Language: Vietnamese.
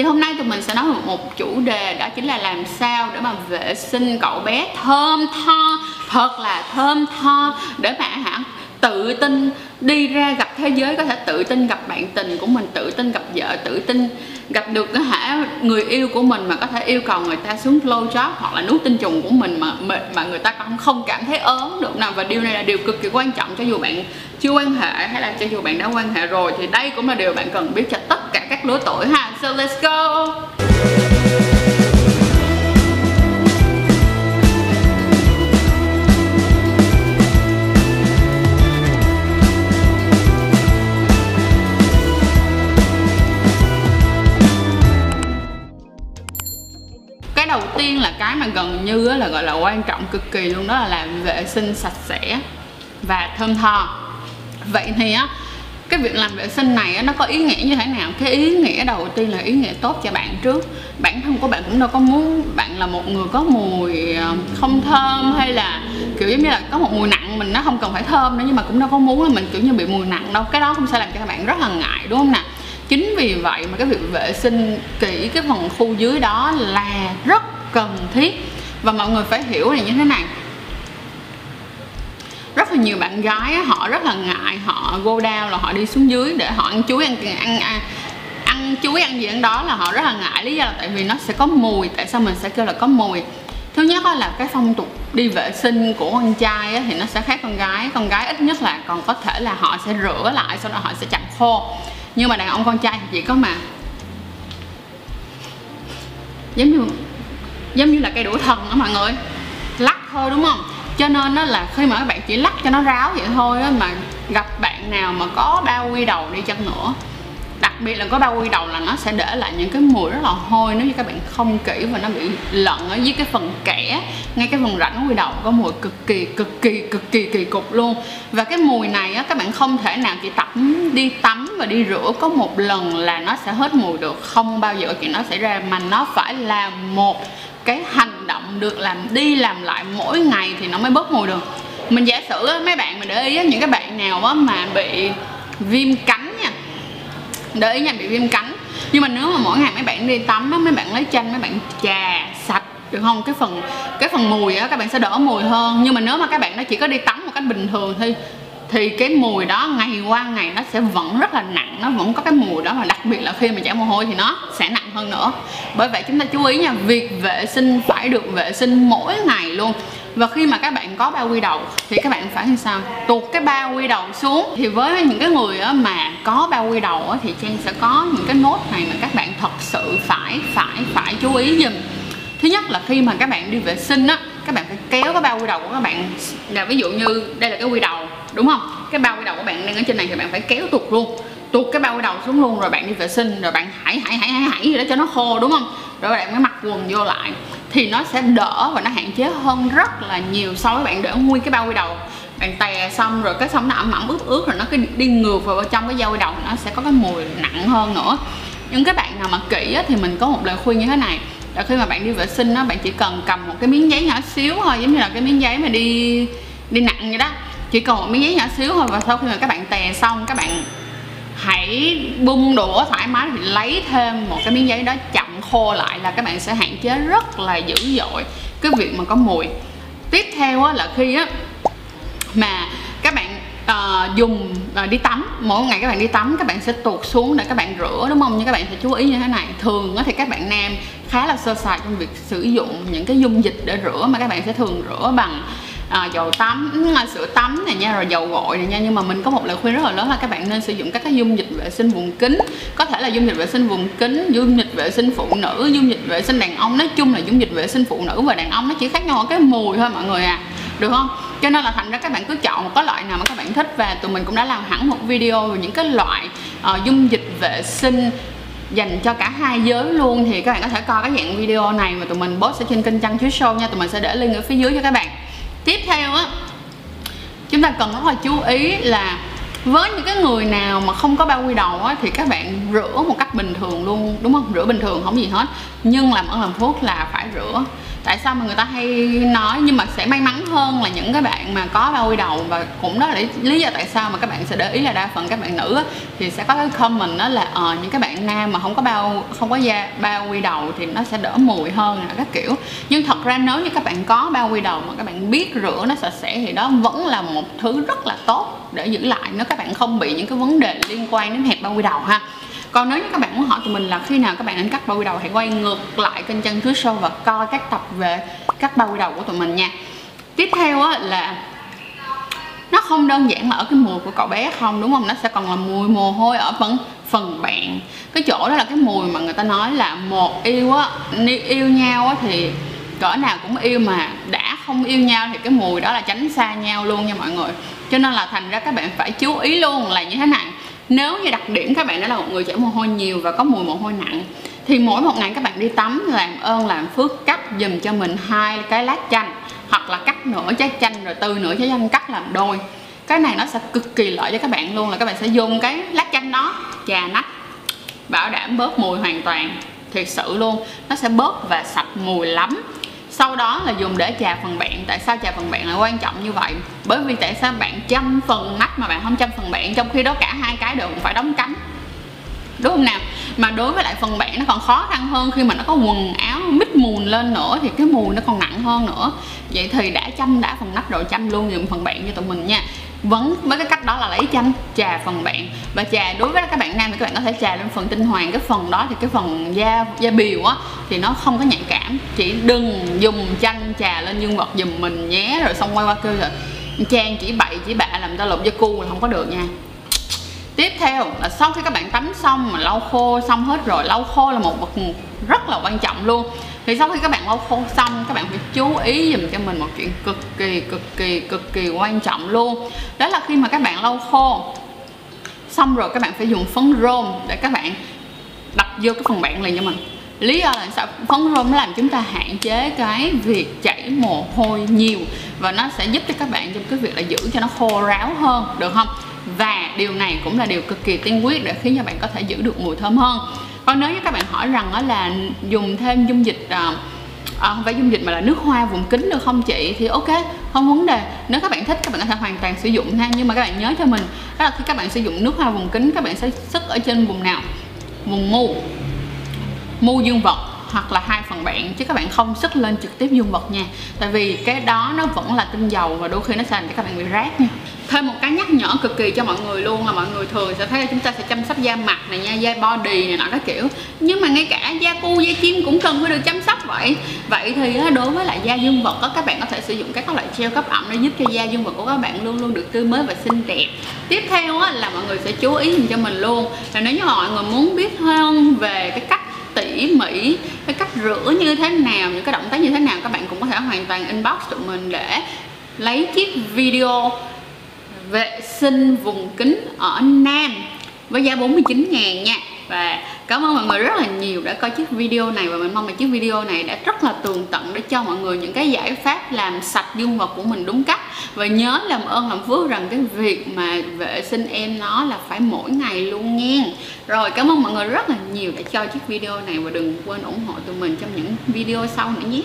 thì hôm nay tụi mình sẽ nói về một chủ đề đó chính là làm sao để mà vệ sinh cậu bé thơm tho, thật là thơm tho, để mà hả, tự tin đi ra gặp thế giới, có thể tự tin gặp bạn tình của mình, tự tin gặp vợ, tự tin gặp được hả người yêu của mình mà có thể yêu cầu người ta xuống flow job hoặc là nuốt tinh trùng của mình mà mà người ta cũng không cảm thấy ớn được nào. Và điều này là điều cực kỳ quan trọng cho dù bạn chưa quan hệ hay là cho dù bạn đã quan hệ rồi thì đây cũng là điều bạn cần biết cho tất cả các lứa tuổi ha. So let's go. Cái đầu tiên là cái mà gần như là gọi là quan trọng cực kỳ luôn, đó là làm vệ sinh sạch sẽ và thơm tho. Vậy thì á cái việc làm vệ sinh này nó có ý nghĩa như thế nào? Cái ý nghĩa đầu tiên là ý nghĩa tốt cho bạn trước. Bản thân của bạn cũng đâu có muốn bạn là một người có mùi ờ, không thơm hay là, kiểu giống như là, có một mùi nặng mình nó không cần phải thơm nữa, nhưng mà cũng đâu có muốn là mình, kiểu như, bị mùi nặng đâu. Cái đó cũng sẽ làm cho các bạn rất là ngại, đúng không nào chính vì vậy mà cái việc vệ sinh kỹ cái phần khu dưới đó là rất cần thiết. Và mọi người phải hiểu là như thế này rất là nhiều bạn gái á, họ rất là ngại họ go down là họ đi xuống dưới để họ ăn chuối ăn ăn ăn, ăn chuối ăn gì ăn đó là họ rất là ngại. Lý do là tại vì nó sẽ có mùi tại sao mình sẽ kêu là có mùi? Thứ nhất là cái phong tục đi vệ sinh của con trai thì nó sẽ khác con gái. Con gái ít nhất là còn có thể là họ sẽ rửa lại sau đó họ sẽ chặt khô. Nhưng mà đàn ông con trai thì chỉ có mà giống như giống như là cây đũa thần đó mọi người. Lắc thôi đúng không? Cho nên nó là khi mà các bạn chỉ lắc cho nó ráo vậy thôi á, mà gặp bạn nào mà có bao quy đầu đi chăng nữa. Đặc biệt là có bao quy đầu là nó sẽ để lại những cái mùi rất là hôi nếu như các bạn không kỹ và nó bị lẫn ở dưới cái phần kẽ ngay cái phần rãnh quy đầu có mùi cực kỳ cực kỳ cực kỳ kỳ cục luôn. Và cái mùi này á, các bạn không thể nào chỉ tắm, đi tắm và đi rửa có một lần là nó sẽ hết mùi được. Không bao giờ chuyện nó xảy ra mà nó phải là một cái hành động được làm đi làm lại mỗi ngày thì nó mới bớt mùi được. Mình giả sử á, mấy bạn mà để ý á, những cái bạn nào á, mà bị viêm cánh nha để ý nha bị viêm cánh nhưng mà nếu mà mỗi ngày mấy bạn đi tắm á, mấy bạn lấy chanh mấy bạn chà sạch được không? Cái phần cái phần mùi á các bạn sẽ đỡ mùi hơn. Nhưng mà nếu mà các bạn nó chỉ có đi tắm một cách bình thường thì thì cái mùi đó ngày qua ngày nó sẽ vẫn rất là nặng, nó vẫn có cái mùi đó và đặc biệt là khi mà chảy mồ hôi thì nó sẽ nặng hơn nữa. Bởi vậy chúng ta chú ý nha, việc vệ sinh phải được vệ sinh mỗi ngày luôn. Và khi mà các bạn có bao quy đầu thì các bạn phải như sao? Tuột cái bao quy đầu xuống. Thì với những cái người mà có bao quy đầu thì trang sẽ có những cái nốt này mà các bạn thật sự phải phải phải chú ý dùm thứ nhất là khi mà các bạn đi vệ sinh á, các bạn phải kéo cái bao quy đầu của các bạn. Là ví dụ như đây là cái quy đầu đúng không? Cái bao quy đầu của bạn đang ở trên này thì bạn phải kéo tuột luôn. Tuột cái bao quy đầu xuống luôn rồi bạn đi vệ sinh rồi bạn hãy hãy hãy hãy hãy gì đó cho nó khô đúng không? Rồi bạn mới mặc quần vô lại. Thì nó sẽ đỡ và nó hạn chế hơn rất là nhiều so với bạn để nguyên cái bao quy đầu. Bạn tè xong rồi cái xong nó ẩm ẩm ướt ướt rồi nó cứ đi ngược vào trong cái dao quy đầu nó sẽ có cái mùi nặng hơn nữa. Nhưng các bạn nào mà kỹ á, thì mình có một lời khuyên như thế này. Là khi mà bạn đi vệ sinh á bạn chỉ cần cầm một cái miếng giấy nhỏ xíu thôi giống như là cái miếng giấy mà đi đi nặng vậy đó chỉ cần một miếng giấy nhỏ xíu thôi và sau khi mà các bạn tè xong các bạn hãy bung đũa thoải mái thì lấy thêm một cái miếng giấy đó chậm khô lại là các bạn sẽ hạn chế rất là dữ dội cái việc mà có mùi. Tiếp theo á, là khi á mà các bạn uh, dùng uh, đi tắm mỗi ngày các bạn đi tắm các bạn sẽ tuột xuống để các bạn rửa đúng không? Nhưng các bạn phải chú ý như thế này thường thì các bạn nam khá là sơ sài trong việc sử dụng những cái dung dịch để rửa mà các bạn sẽ thường rửa bằng à, dầu tắm sữa tắm này nha rồi dầu gội này nha nhưng mà mình có một lời khuyên rất là lớn là các bạn nên sử dụng các cái dung dịch vệ sinh vùng kính có thể là dung dịch vệ sinh vùng kính dung dịch vệ sinh phụ nữ dung dịch vệ sinh đàn ông nói chung là dung dịch vệ sinh phụ nữ và đàn ông nó chỉ khác nhau ở cái mùi thôi mọi người à. Được không? Cho nên là thành ra các bạn cứ chọn một cái loại nào mà các bạn thích và tụi mình cũng đã làm hẳn một video về những cái loại uh, dung dịch vệ sinh dành cho cả hai giới luôn. Thì các bạn có thể coi cái dạng video này mà tụi mình post ở trên kênh chăn chứa Show nha tụi mình sẽ để link ở phía dưới cho các bạn tiếp theo á chúng ta cần rất là chú ý là với những cái người nào mà không có bao quy đầu á, thì các bạn rửa một cách bình thường luôn đúng không? Rửa bình thường không gì hết. Nhưng làm ơn làm thuốc là phải rửa tại sao mà người ta hay nói nhưng mà sẽ may mắn hơn là những cái bạn mà có bao quy đầu và cũng đó là lý do tại sao mà các bạn sẽ để ý là đa phần các bạn nữ á, thì sẽ có cái comment đó là ờ những cái bạn nam mà không có bao không có da bao quy đầu thì nó sẽ đỡ mùi hơn là các kiểu. Nhưng thật ra nếu như các bạn có bao quy đầu mà các bạn biết rửa nó sạch sẽ thì đó vẫn là một thứ rất là tốt để giữ lại nếu các bạn không bị những cái vấn đề liên quan đến hẹp bao quy đầu ha còn nếu như các bạn muốn hỏi tụi mình là khi nào các bạn nên cắt bao quy đầu, hãy quay ngược lại kênh chân thứ sâu và coi các tập về cắt bao quy đầu của tụi mình nha. Tiếp theo á, là nó không đơn giản là ở cái mùi của cậu bé không, đúng không? Nó sẽ còn là mùi mồ hôi ở phần phần bạn. Cái chỗ đó là cái mùi mà người ta nói là một yêu á yêu nhau á thì cỡ nào cũng yêu mà, đã không yêu nhau thì cái mùi đó là tránh xa nhau luôn nha mọi người. Cho nên là thành ra các bạn phải chú ý luôn là như thế này nếu như đặc điểm các bạn đó là một người chảy mồ hôi nhiều và có mùi mồ hôi nặng, thì mỗi một ngày các bạn đi tắm, làm ơn, làm phước cắt dùm cho mình hai cái lát chanh, hoặc là cắt nửa trái chanh, rồi từ nửa trái chanh cắt làm đôi. Cái này nó sẽ cực kỳ lợi cho các bạn luôn, là các bạn sẽ dùng cái lát chanh đó, chà nách, bảo đảm bớt mùi hoàn toàn, thiệt sự luôn. Nó sẽ bớt và sạch mùi lắm sau đó là dùng để chà phần bạn tại sao chà phần bạn lại quan trọng như vậy? Bởi vì tại sao bạn chăm phần mắt mà bạn không chăm phần bạn trong khi đó cả hai cái đều phải đóng cánh? Đúng không nào? Mà đối với lại phần bạn nó còn khó khăn hơn khi mà nó có quần áo mít mùn lên nữa, thì cái mùi nó còn nặng hơn nữa. Vậy thì đã chăm, đã phần nắp rồi, chăm luôn dùng phần bạn cho tụi mình nha vấn với cái cách đó là lấy chanh, trà phần bạn. Và trà, đối với các bạn nam thì các bạn có thể trà lên phần tinh hoàng. Cái phần đó thì cái phần da da biểu á, thì nó không có nhạy cảm. Chỉ đừng dùng chanh trà lên dương vật dùm mình nhé, rồi xong quay qua kêu rồi trang chỉ bậy chỉ bạ làm tao lộn da cu là không có được nha tiếp theo là sau khi các bạn tắm xong mà lau khô xong hết rồi, lau khô là một vật rất là quan trọng luôn. Thì sau khi các bạn lau khô xong, các bạn phải chú ý dùm cho mình một chuyện cực kỳ cực kỳ cực kỳ quan trọng luôn. Đó là khi mà các bạn lau khô xong rồi các bạn phải dùng phấn rôm để các bạn đập vô cái phần bạn liền cho mình. Lý do là sao? Phấn rôm nó làm chúng ta hạn chế cái việc chảy mồ hôi nhiều và nó sẽ giúp cho các bạn trong cái việc là giữ cho nó khô ráo hơn, được không? Và điều này cũng là điều cực kỳ tiên quyết để khiến cho bạn có thể giữ được mùi thơm hơn. Còn nếu như các bạn hỏi rằng đó là dùng thêm dung dịch à, à, không phải dung dịch mà là nước hoa vùng kính được không chị thì ok không vấn đề. Nếu các bạn thích các bạn có thể hoàn toàn sử dụng ha. Nhưng mà các bạn nhớ cho mình đó là khi các bạn sử dụng nước hoa vùng kính các bạn sẽ sức ở trên vùng nào? Vùng mu. Mu dương vật hoặc là hai phần bạn chứ các bạn không sức lên trực tiếp dương vật nha. Tại vì cái đó nó vẫn là tinh dầu và đôi khi nó sẽ làm cho các bạn bị rát nha thêm một cái nhắc nhở cực kỳ cho mọi người luôn là mọi người thường sẽ thấy là chúng ta sẽ chăm sóc da mặt này nha, da body này nọ các kiểu. Nhưng mà ngay cả da cu, da chim cũng cần phải được chăm sóc vậy. Vậy thì đối với lại da dương vật các bạn có thể sử dụng các loại gel cấp ẩm để giúp cho da dương vật của các bạn luôn luôn được tươi mới và xinh đẹp. Tiếp theo là mọi người sẽ chú ý cho mình luôn là nếu như mọi người muốn biết hơn về cái cách tỉ mỉ, cái cách rửa như thế nào, những cái động tác như thế nào, các bạn cũng có thể hoàn toàn inbox tụi mình để lấy chiếc video vệ sinh vùng kính ở Nam với giá 49 ngàn nha. Và cảm ơn mọi người rất là nhiều đã coi chiếc video này và mình mong là chiếc video này đã rất là tường tận để cho mọi người những cái giải pháp làm sạch dương vật của mình đúng cách. Và nhớ làm ơn làm phước rằng cái việc mà vệ sinh em nó là phải mỗi ngày luôn nha. Rồi, cảm ơn mọi người rất là nhiều đã cho chiếc video này và đừng quên ủng hộ tụi mình trong những video sau nữa nhé.